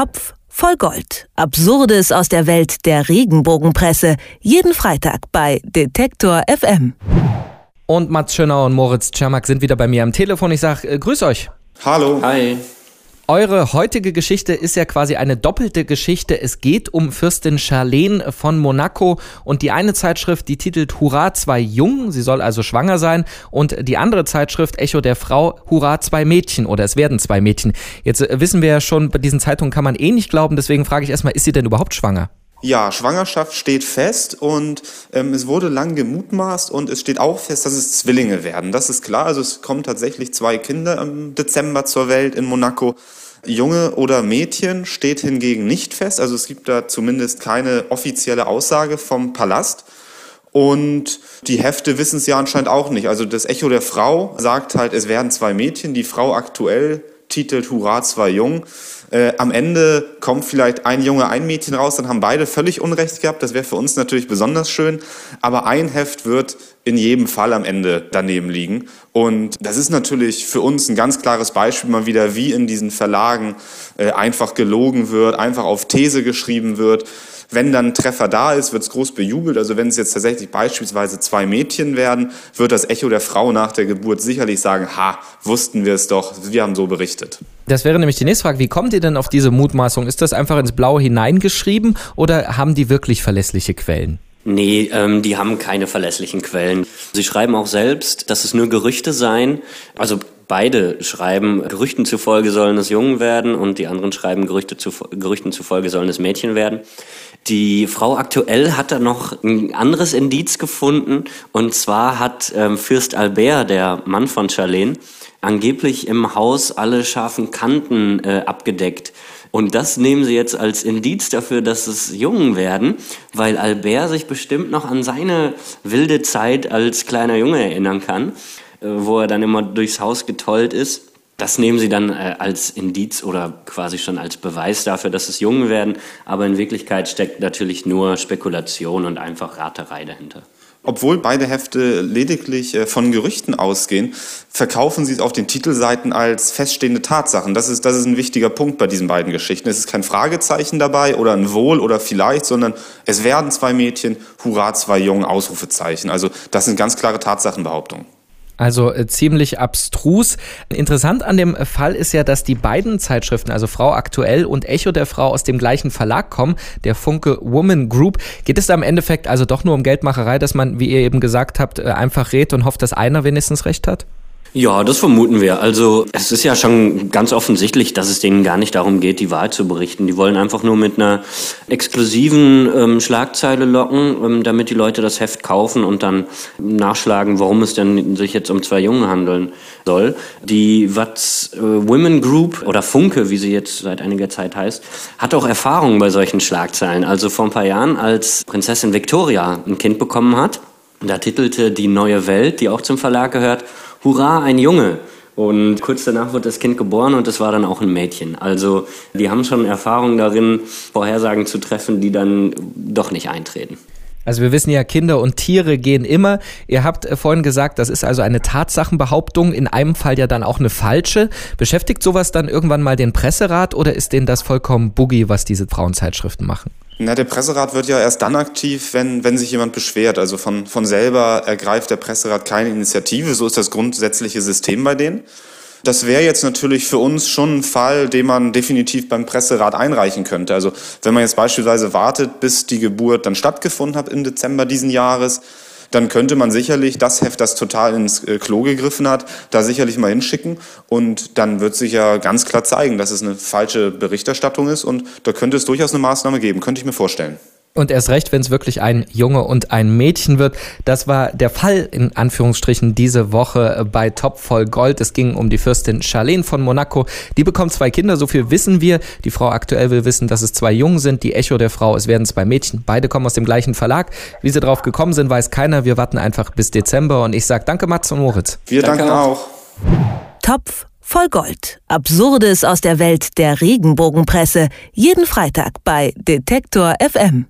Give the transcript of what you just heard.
Topf voll Gold. Absurdes aus der Welt der Regenbogenpresse. Jeden Freitag bei Detektor FM. Und Mats Schönau und Moritz Czermak sind wieder bei mir am Telefon. Ich sage, äh, grüß euch. Hallo. Hi. Eure heutige Geschichte ist ja quasi eine doppelte Geschichte. Es geht um Fürstin Charlene von Monaco und die eine Zeitschrift, die titelt Hurra, zwei Jungen, sie soll also schwanger sein und die andere Zeitschrift Echo der Frau, Hurra, zwei Mädchen oder es werden zwei Mädchen. Jetzt äh, wissen wir ja schon, bei diesen Zeitungen kann man eh nicht glauben, deswegen frage ich erstmal, ist sie denn überhaupt schwanger? Ja, Schwangerschaft steht fest und ähm, es wurde lang gemutmaßt und es steht auch fest, dass es Zwillinge werden. Das ist klar. Also es kommen tatsächlich zwei Kinder im Dezember zur Welt in Monaco. Junge oder Mädchen steht hingegen nicht fest. Also es gibt da zumindest keine offizielle Aussage vom Palast. Und die Hefte wissen es ja anscheinend auch nicht. Also das Echo der Frau sagt halt, es werden zwei Mädchen. Die Frau aktuell titelt Hurra, zwei Jungen. Äh, am Ende kommt vielleicht ein Junge, ein Mädchen raus, dann haben beide völlig Unrecht gehabt. Das wäre für uns natürlich besonders schön. Aber ein Heft wird in jedem Fall am Ende daneben liegen. Und das ist natürlich für uns ein ganz klares Beispiel mal wieder, wie in diesen Verlagen äh, einfach gelogen wird, einfach auf These geschrieben wird. Wenn dann ein Treffer da ist, wird es groß bejubelt. Also wenn es jetzt tatsächlich beispielsweise zwei Mädchen werden, wird das Echo der Frau nach der Geburt sicherlich sagen, ha, wussten wir es doch, wir haben so berichtet. Das wäre nämlich die nächste Frage. Wie kommt ihr denn auf diese Mutmaßung? Ist das einfach ins Blaue hineingeschrieben oder haben die wirklich verlässliche Quellen? Nee, ähm, die haben keine verlässlichen Quellen. Sie schreiben auch selbst, dass es nur Gerüchte seien. Also beide schreiben, Gerüchten zufolge sollen es Jungen werden und die anderen schreiben, Gerüchte zu, Gerüchten zufolge sollen es Mädchen werden. Die Frau aktuell hat da noch ein anderes Indiz gefunden und zwar hat ähm, Fürst Albert, der Mann von Charlene, angeblich im Haus alle scharfen Kanten äh, abgedeckt. Und das nehmen sie jetzt als Indiz dafür, dass es Jungen werden, weil Albert sich bestimmt noch an seine wilde Zeit als kleiner Junge erinnern kann, wo er dann immer durchs Haus getollt ist. Das nehmen sie dann äh, als Indiz oder quasi schon als Beweis dafür, dass es Jungen werden. Aber in Wirklichkeit steckt natürlich nur Spekulation und einfach Raterei dahinter. Obwohl beide Hefte lediglich äh, von Gerüchten ausgehen, verkaufen sie es auf den Titelseiten als feststehende Tatsachen. Das ist, das ist ein wichtiger Punkt bei diesen beiden Geschichten. Es ist kein Fragezeichen dabei oder ein Wohl oder vielleicht, sondern es werden zwei Mädchen, hurra, zwei Jungen, Ausrufezeichen. Also das sind ganz klare Tatsachenbehauptungen. Also äh, ziemlich abstrus. Interessant an dem Fall ist ja, dass die beiden Zeitschriften, also Frau Aktuell und Echo der Frau, aus dem gleichen Verlag kommen, der Funke Woman Group. Geht es da im Endeffekt also doch nur um Geldmacherei, dass man, wie ihr eben gesagt habt, äh, einfach rät und hofft, dass einer wenigstens recht hat? Ja, das vermuten wir. Also es ist ja schon ganz offensichtlich, dass es denen gar nicht darum geht, die Wahrheit zu berichten. Die wollen einfach nur mit einer exklusiven ähm, Schlagzeile locken, ähm, damit die Leute das Heft kaufen und dann nachschlagen, warum es denn sich jetzt um zwei Jungen handeln soll. Die What's äh, Women Group oder Funke, wie sie jetzt seit einiger Zeit heißt, hat auch Erfahrung bei solchen Schlagzeilen. Also vor ein paar Jahren, als Prinzessin Victoria ein Kind bekommen hat, da titelte die Neue Welt, die auch zum Verlag gehört, Hurra, ein Junge. Und kurz danach wird das Kind geboren und es war dann auch ein Mädchen. Also die haben schon Erfahrung darin, Vorhersagen zu treffen, die dann doch nicht eintreten. Also wir wissen ja, Kinder und Tiere gehen immer. Ihr habt äh, vorhin gesagt, das ist also eine Tatsachenbehauptung, in einem Fall ja dann auch eine falsche. Beschäftigt sowas dann irgendwann mal den Presserat oder ist denen das vollkommen boogie, was diese Frauenzeitschriften machen? Na, der Presserat wird ja erst dann aktiv, wenn, wenn sich jemand beschwert. Also von, von selber ergreift der Presserat keine Initiative. So ist das grundsätzliche System bei denen. Das wäre jetzt natürlich für uns schon ein Fall, den man definitiv beim Presserat einreichen könnte. Also wenn man jetzt beispielsweise wartet, bis die Geburt dann stattgefunden hat im Dezember diesen Jahres, dann könnte man sicherlich das Heft, das total ins äh, Klo gegriffen hat, da sicherlich mal hinschicken. Und dann wird sich ja ganz klar zeigen, dass es eine falsche Berichterstattung ist. Und da könnte es durchaus eine Maßnahme geben, könnte ich mir vorstellen. Und erst recht, wenn es wirklich ein Junge und ein Mädchen wird. Das war der Fall in Anführungsstrichen diese Woche bei Top voll Gold. Es ging um die Fürstin Charlene von Monaco. Die bekommt zwei Kinder, so viel wissen wir. Die Frau aktuell will wissen, dass es zwei Jungen sind. Die Echo der Frau, es werden zwei Mädchen. Beide kommen aus dem gleichen Verlag. Wie sie drauf gekommen sind, weiß keiner. Wir warten einfach bis Dezember und ich sage danke Mats und Moritz. Wir danken auch. Topf voll Gold. Absurdes aus der Welt der Regenbogenpresse. Jeden Freitag bei Detektor FM.